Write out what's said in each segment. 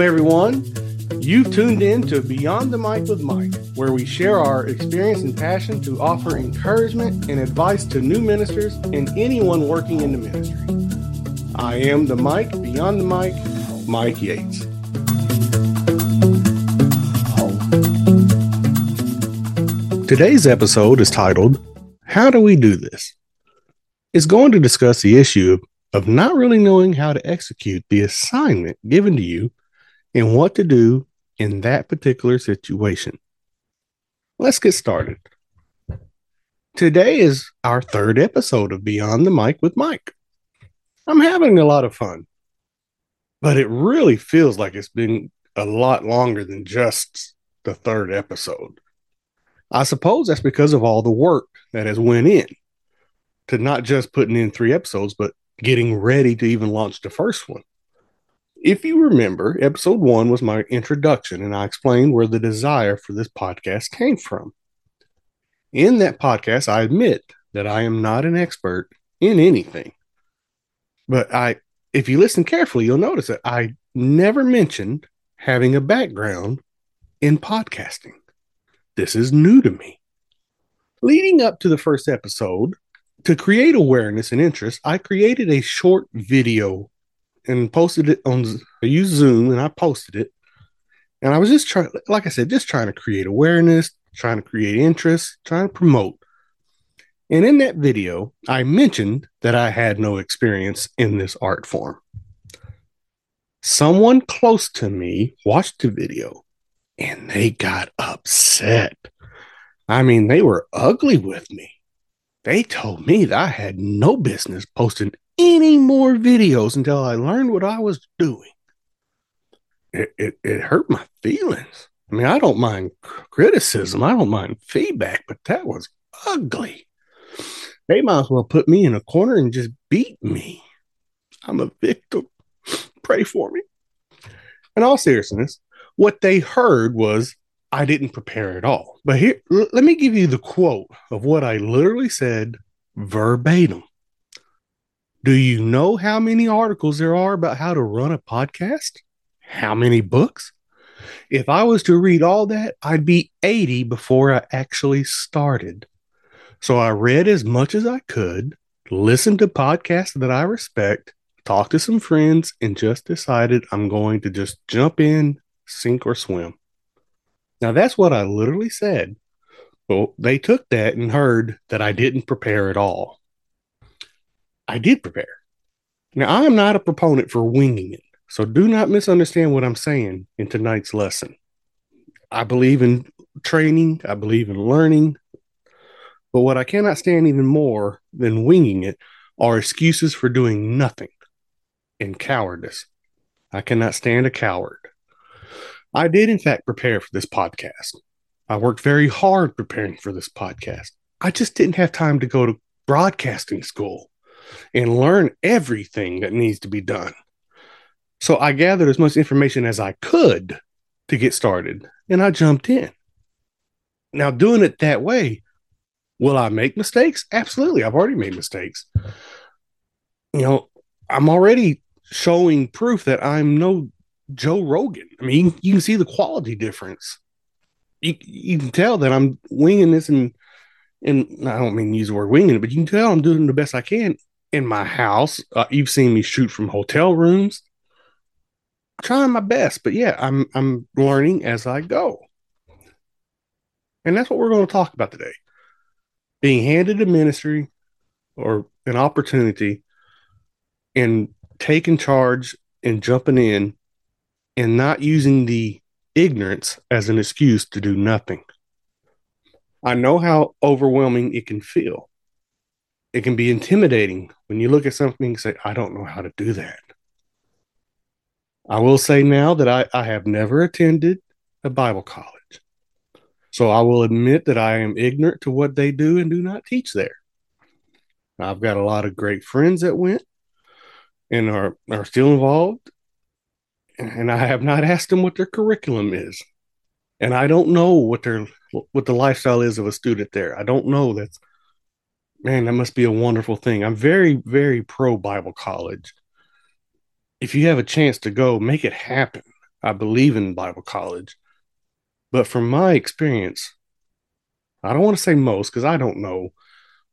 Welcome, everyone. You've tuned in to Beyond the Mic with Mike, where we share our experience and passion to offer encouragement and advice to new ministers and anyone working in the ministry. I am the Mike, Beyond the Mic, Mike Yates. Today's episode is titled, How Do We Do This? It's going to discuss the issue of not really knowing how to execute the assignment given to you and what to do in that particular situation. Let's get started. Today is our third episode of Beyond the Mic with Mike. I'm having a lot of fun, but it really feels like it's been a lot longer than just the third episode. I suppose that's because of all the work that has went in to not just putting in three episodes, but getting ready to even launch the first one. If you remember, episode one was my introduction, and I explained where the desire for this podcast came from. In that podcast, I admit that I am not an expert in anything. But I if you listen carefully, you'll notice that I never mentioned having a background in podcasting. This is new to me. Leading up to the first episode, to create awareness and interest, I created a short video and posted it on I Zoom and I posted it. And I was just trying, like I said, just trying to create awareness, trying to create interest, trying to promote. And in that video, I mentioned that I had no experience in this art form. Someone close to me watched the video and they got upset. I mean, they were ugly with me. They told me that I had no business posting any more videos until I learned what I was doing. It, it, it hurt my feelings. I mean, I don't mind criticism, I don't mind feedback, but that was ugly. They might as well put me in a corner and just beat me. I'm a victim. Pray for me. In all seriousness, what they heard was I didn't prepare at all. But here, l- let me give you the quote of what I literally said verbatim. Do you know how many articles there are about how to run a podcast? How many books? If I was to read all that, I'd be 80 before I actually started. So I read as much as I could, listened to podcasts that I respect, talked to some friends, and just decided I'm going to just jump in, sink or swim. Now that's what I literally said. Well, they took that and heard that I didn't prepare at all. I did prepare. Now I am not a proponent for winging it, so do not misunderstand what I'm saying in tonight's lesson. I believe in training, I believe in learning, but what I cannot stand even more than winging it are excuses for doing nothing and cowardice. I cannot stand a coward. I did, in fact, prepare for this podcast. I worked very hard preparing for this podcast. I just didn't have time to go to broadcasting school and learn everything that needs to be done. So I gathered as much information as I could to get started and I jumped in. Now, doing it that way, will I make mistakes? Absolutely. I've already made mistakes. You know, I'm already showing proof that I'm no Joe Rogan. I mean, you, can see the quality difference. You, you can tell that I'm winging this and and I don't mean use the word winging it, but you can tell I'm doing the best I can in my house. Uh, you've seen me shoot from hotel rooms, trying my best. But yeah, I'm I'm learning as I go, and that's what we're going to talk about today. Being handed a ministry or an opportunity, and taking charge and jumping in and not using the ignorance as an excuse to do nothing. I know how overwhelming it can feel. It can be intimidating when you look at something and say, I don't know how to do that. I will say now that I, I have never attended a Bible college. So I will admit that I am ignorant to what they do and do not teach there. I've got a lot of great friends that went and are, are still involved and I have not asked them what their curriculum is, and I don't know what their what the lifestyle is of a student there. I don't know. That's man, that must be a wonderful thing. I'm very very pro Bible college. If you have a chance to go, make it happen. I believe in Bible college. But from my experience, I don't want to say most because I don't know,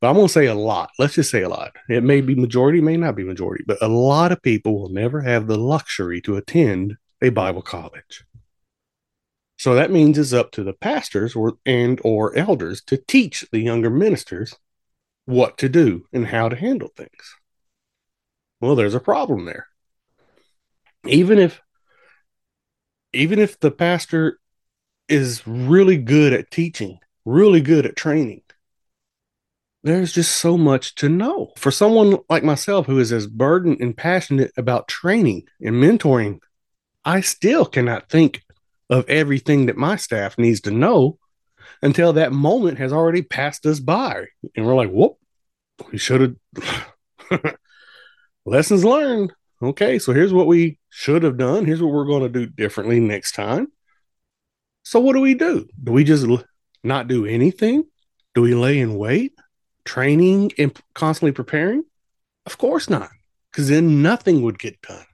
but I'm going to say a lot. Let's just say a lot. It may be majority, may not be majority, but a lot of people will never have the luxury to attend a Bible college. So that means it's up to the pastors or and or elders to teach the younger ministers what to do and how to handle things. Well, there's a problem there. Even if even if the pastor is really good at teaching, really good at training, there's just so much to know. For someone like myself who is as burdened and passionate about training and mentoring, I still cannot think of everything that my staff needs to know until that moment has already passed us by. And we're like, whoop, we should have lessons learned. Okay, so here's what we should have done. Here's what we're going to do differently next time. So, what do we do? Do we just not do anything? Do we lay in wait, training and constantly preparing? Of course not, because then nothing would get done.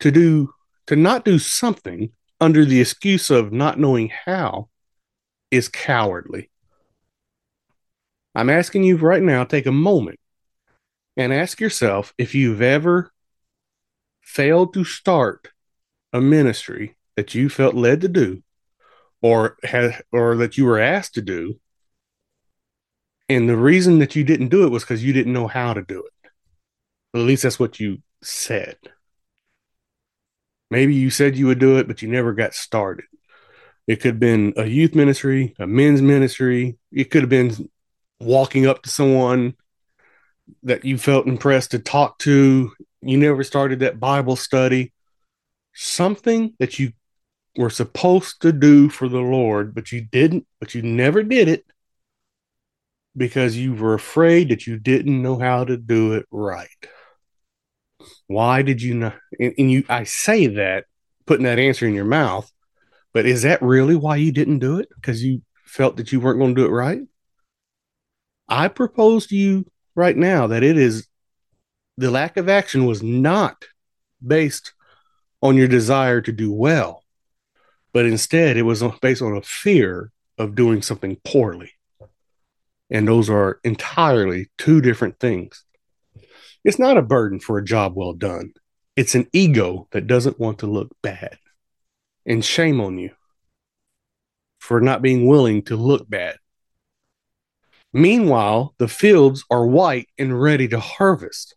To do, to not do something under the excuse of not knowing how is cowardly. I'm asking you right now, take a moment and ask yourself if you've ever failed to start a ministry that you felt led to do or had or that you were asked to do. And the reason that you didn't do it was because you didn't know how to do it. At least that's what you said. Maybe you said you would do it but you never got started it could have been a youth ministry a men's ministry it could have been walking up to someone that you felt impressed to talk to you never started that bible study something that you were supposed to do for the Lord, but you didn't, but you never did it because you were afraid that you didn't know how to do it right. Why did you not? And, and you, I say that, putting that answer in your mouth, but is that really why you didn't do it? Because you felt that you weren't going to do it right? I propose to you right now that it is the lack of action was not based on your desire to do well but instead it was based on a fear of doing something poorly. And those are entirely two different things. It's not a burden for a job well done. It's an ego that doesn't want to look bad. And shame on you for not being willing to look bad. Meanwhile, the fields are white and ready to harvest.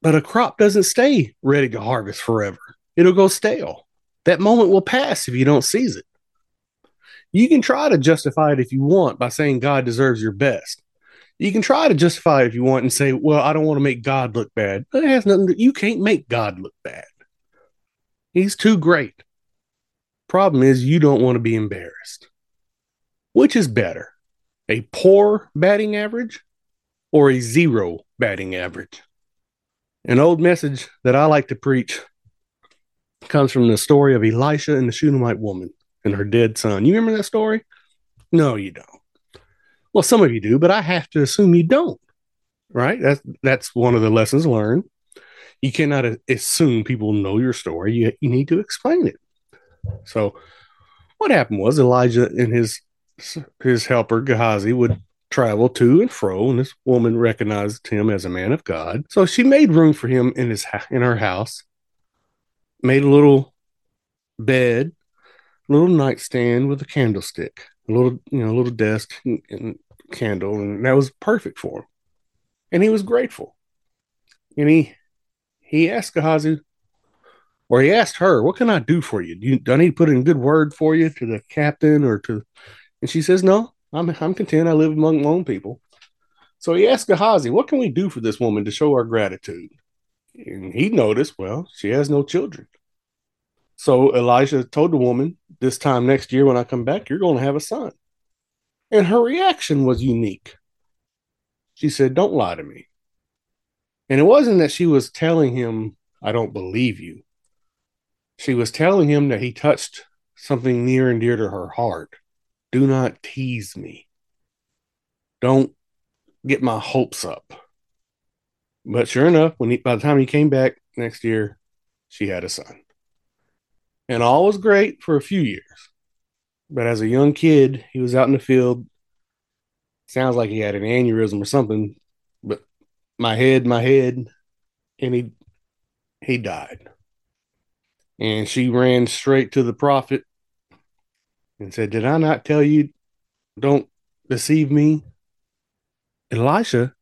But a crop doesn't stay ready to harvest forever, it'll go stale. That moment will pass if you don't seize it. You can try to justify it if you want by saying God deserves your best. You can try to justify it if you want and say, well, I don't want to make God look bad. But it has nothing to, you can't make God look bad. He's too great. Problem is, you don't want to be embarrassed. Which is better, a poor batting average or a zero batting average? An old message that I like to preach comes from the story of Elisha and the Shunammite woman and her dead son. You remember that story? No, you don't. Well, some of you do, but I have to assume you don't. Right? That's that's one of the lessons learned. You cannot assume people know your story. You you need to explain it. So, what happened was Elijah and his his helper Gehazi would travel to and fro, and this woman recognized him as a man of God. So she made room for him in his in her house made a little bed, a little nightstand with a candlestick, a little, you know, a little desk and, and candle, and that was perfect for him. And he was grateful. And he he asked Gehazi, or he asked her, "What can I do for you? Do, you, do I need to put in good word for you to the captain or to?" And she says, "No, I'm I'm content. I live among my own people." So he asked Gehazi, "What can we do for this woman to show our gratitude?" And he noticed, well, she has no children. So Elijah told the woman, This time next year, when I come back, you're going to have a son. And her reaction was unique. She said, Don't lie to me. And it wasn't that she was telling him, I don't believe you. She was telling him that he touched something near and dear to her heart. Do not tease me. Don't get my hopes up. But sure enough, when he, by the time he came back next year, she had a son. And all was great for a few years. But as a young kid, he was out in the field. Sounds like he had an aneurysm or something. My head, my head, and he he died. And she ran straight to the prophet and said, Did I not tell you don't deceive me? Elisha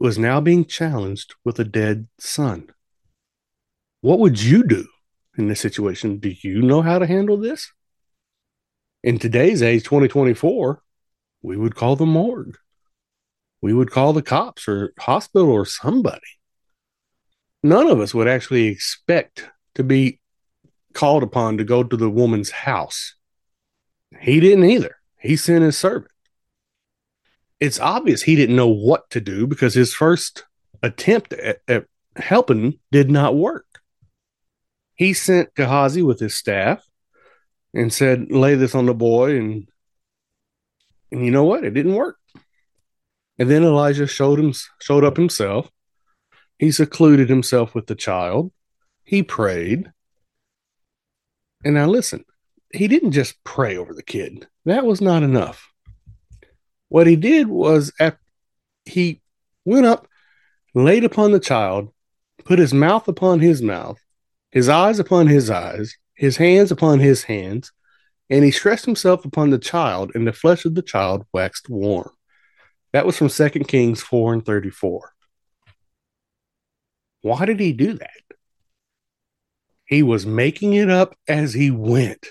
was now being challenged with a dead son. What would you do in this situation? Do you know how to handle this? In today's age, 2024, we would call the morgue. We would call the cops or hospital or somebody. None of us would actually expect to be called upon to go to the woman's house. He didn't either. He sent his servant. It's obvious he didn't know what to do because his first attempt at, at helping did not work. He sent Gehazi with his staff and said, "Lay this on the boy," and and you know what? It didn't work. And then Elijah showed him showed up himself. He secluded himself with the child. He prayed. And now listen, he didn't just pray over the kid. That was not enough. What he did was he went up, laid upon the child, put his mouth upon his mouth, his eyes upon his eyes, his hands upon his hands, and he stretched himself upon the child, and the flesh of the child waxed warm. That was from 2 Kings 4 and 34. Why did he do that? He was making it up as he went.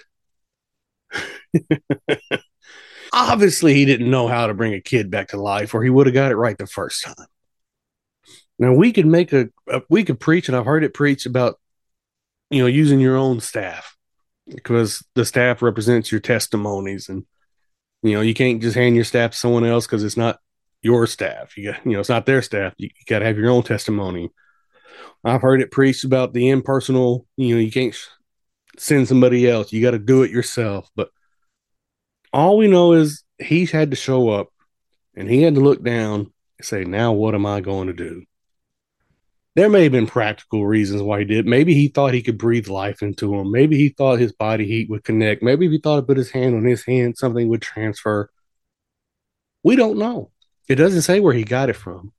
Obviously, he didn't know how to bring a kid back to life, or he would have got it right the first time. Now we could make a, a we could preach, and I've heard it preached about you know using your own staff because the staff represents your testimonies, and you know you can't just hand your staff to someone else because it's not your staff. You got you know it's not their staff. You, you got to have your own testimony. I've heard it preached about the impersonal. You know you can't send somebody else. You got to do it yourself. But all we know is he had to show up and he had to look down and say, Now what am I going to do? There may have been practical reasons why he did. Maybe he thought he could breathe life into him. Maybe he thought his body heat would connect. Maybe if he thought to put his hand on his hand, something would transfer. We don't know. It doesn't say where he got it from.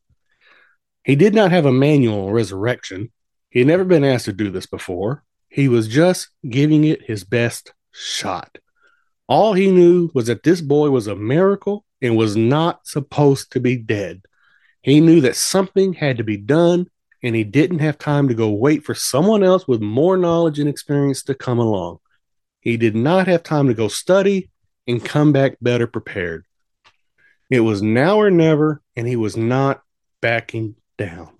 He did not have a manual on resurrection. He had never been asked to do this before. He was just giving it his best shot. All he knew was that this boy was a miracle and was not supposed to be dead. He knew that something had to be done, and he didn't have time to go wait for someone else with more knowledge and experience to come along. He did not have time to go study and come back better prepared. It was now or never, and he was not backing down.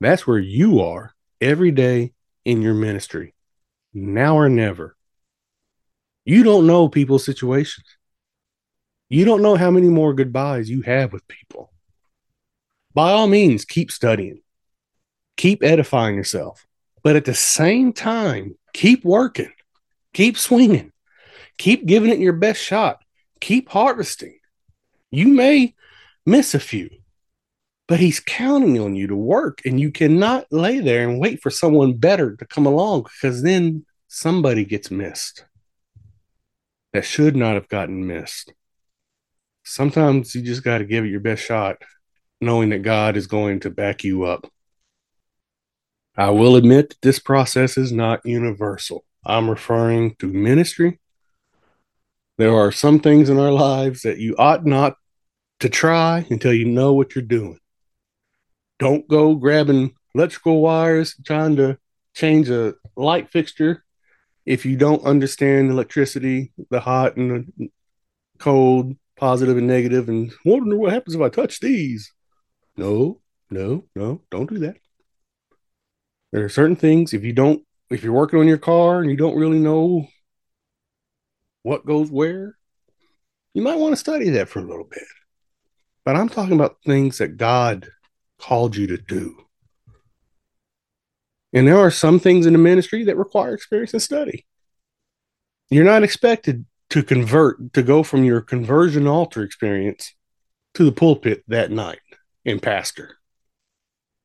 That's where you are every day in your ministry. Now or never. You don't know people's situations. You don't know how many more goodbyes you have with people. By all means, keep studying, keep edifying yourself. But at the same time, keep working, keep swinging, keep giving it your best shot, keep harvesting. You may miss a few, but he's counting on you to work, and you cannot lay there and wait for someone better to come along because then somebody gets missed that should not have gotten missed. Sometimes you just got to give it your best shot, knowing that God is going to back you up. I will admit that this process is not universal. I'm referring to ministry. There are some things in our lives that you ought not to try until you know what you're doing. Don't go grabbing electrical wires, trying to change a light fixture if you don't understand electricity, the hot and the cold, positive and negative, and wonder what happens if I touch these. No, no, no, don't do that. There are certain things if you don't, if you're working on your car and you don't really know what goes where, you might want to study that for a little bit. But I'm talking about things that God called you to do. And there are some things in the ministry that require experience and study. You're not expected to convert, to go from your conversion altar experience to the pulpit that night and pastor.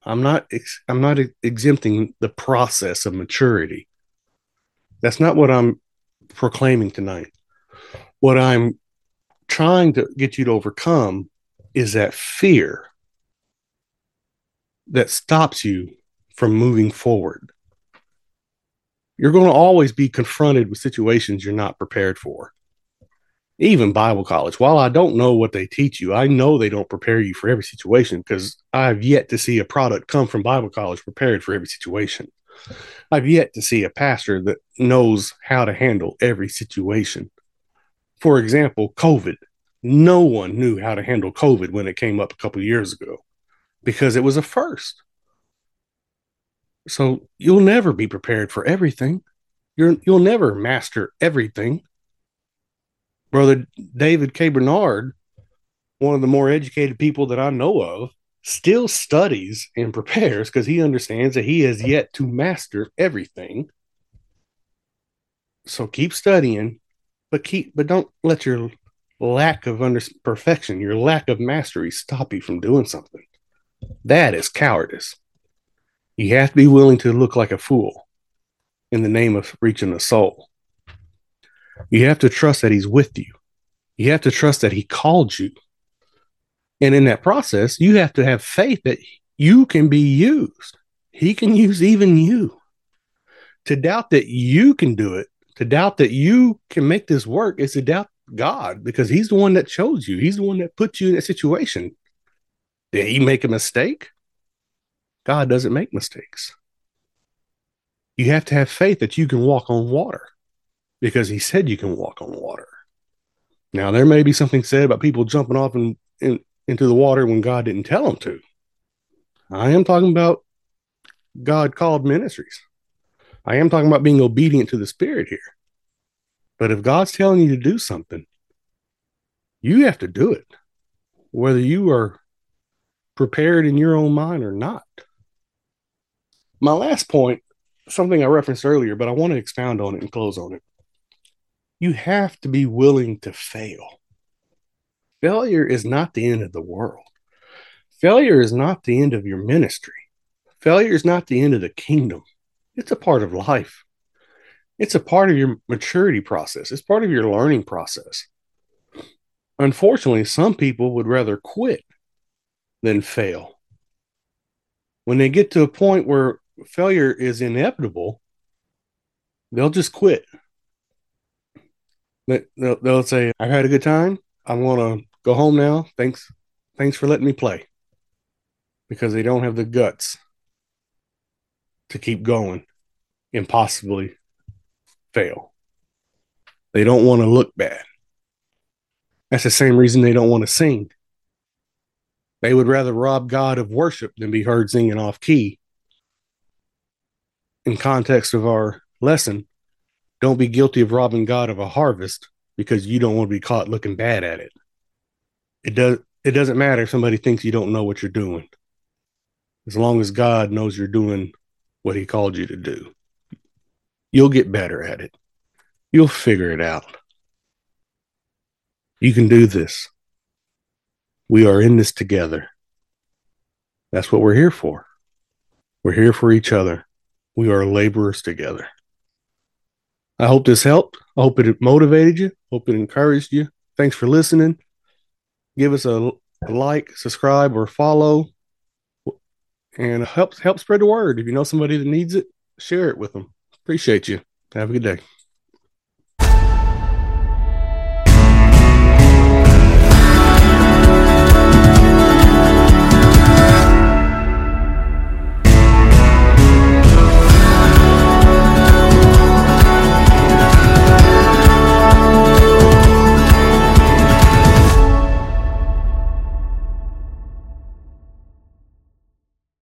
I'm not I'm not exempting the process of maturity. That's not what I'm proclaiming tonight. What I'm trying to get you to overcome is that fear that stops you from moving forward. You're going to always be confronted with situations you're not prepared for. Even Bible college, while I don't know what they teach you, I know they don't prepare you for every situation because I've yet to see a product come from Bible college prepared for every situation. I've yet to see a pastor that knows how to handle every situation. For example, COVID. No one knew how to handle COVID when it came up a couple years ago because it was a first. So you'll never be prepared for everything. You're, you'll never master everything. Brother David K. Bernard, one of the more educated people that I know of, still studies and prepares because he understands that he has yet to master everything. So keep studying, but keep but don't let your lack of under perfection, your lack of mastery stop you from doing something. That is cowardice. You have to be willing to look like a fool in the name of reaching a soul. You have to trust that he's with you. You have to trust that he called you. And in that process, you have to have faith that you can be used. He can use even you. To doubt that you can do it, to doubt that you can make this work is to doubt God because he's the one that chose you. He's the one that put you in that situation. Did he make a mistake? God doesn't make mistakes. You have to have faith that you can walk on water because he said you can walk on water. Now, there may be something said about people jumping off in, in, into the water when God didn't tell them to. I am talking about God called ministries. I am talking about being obedient to the Spirit here. But if God's telling you to do something, you have to do it, whether you are prepared in your own mind or not. My last point, something I referenced earlier, but I want to expound on it and close on it. You have to be willing to fail. Failure is not the end of the world. Failure is not the end of your ministry. Failure is not the end of the kingdom. It's a part of life. It's a part of your maturity process. It's part of your learning process. Unfortunately, some people would rather quit than fail. When they get to a point where failure is inevitable, they'll just quit. They'll, they'll say, I've had a good time. I'm going to go home now. Thanks. Thanks for letting me play. Because they don't have the guts to keep going and possibly fail. They don't want to look bad. That's the same reason they don't want to sing. They would rather rob God of worship than be heard singing off key. In context of our lesson, don't be guilty of robbing God of a harvest because you don't want to be caught looking bad at it. It does it doesn't matter if somebody thinks you don't know what you're doing. As long as God knows you're doing what he called you to do. You'll get better at it. You'll figure it out. You can do this. We are in this together. That's what we're here for. We're here for each other. We are laborers together. I hope this helped. I hope it motivated you. Hope it encouraged you. Thanks for listening. Give us a, like, subscribe, or follow, and help help spread the word. If you know somebody that needs it, share it with them. Appreciate you. Have a good day.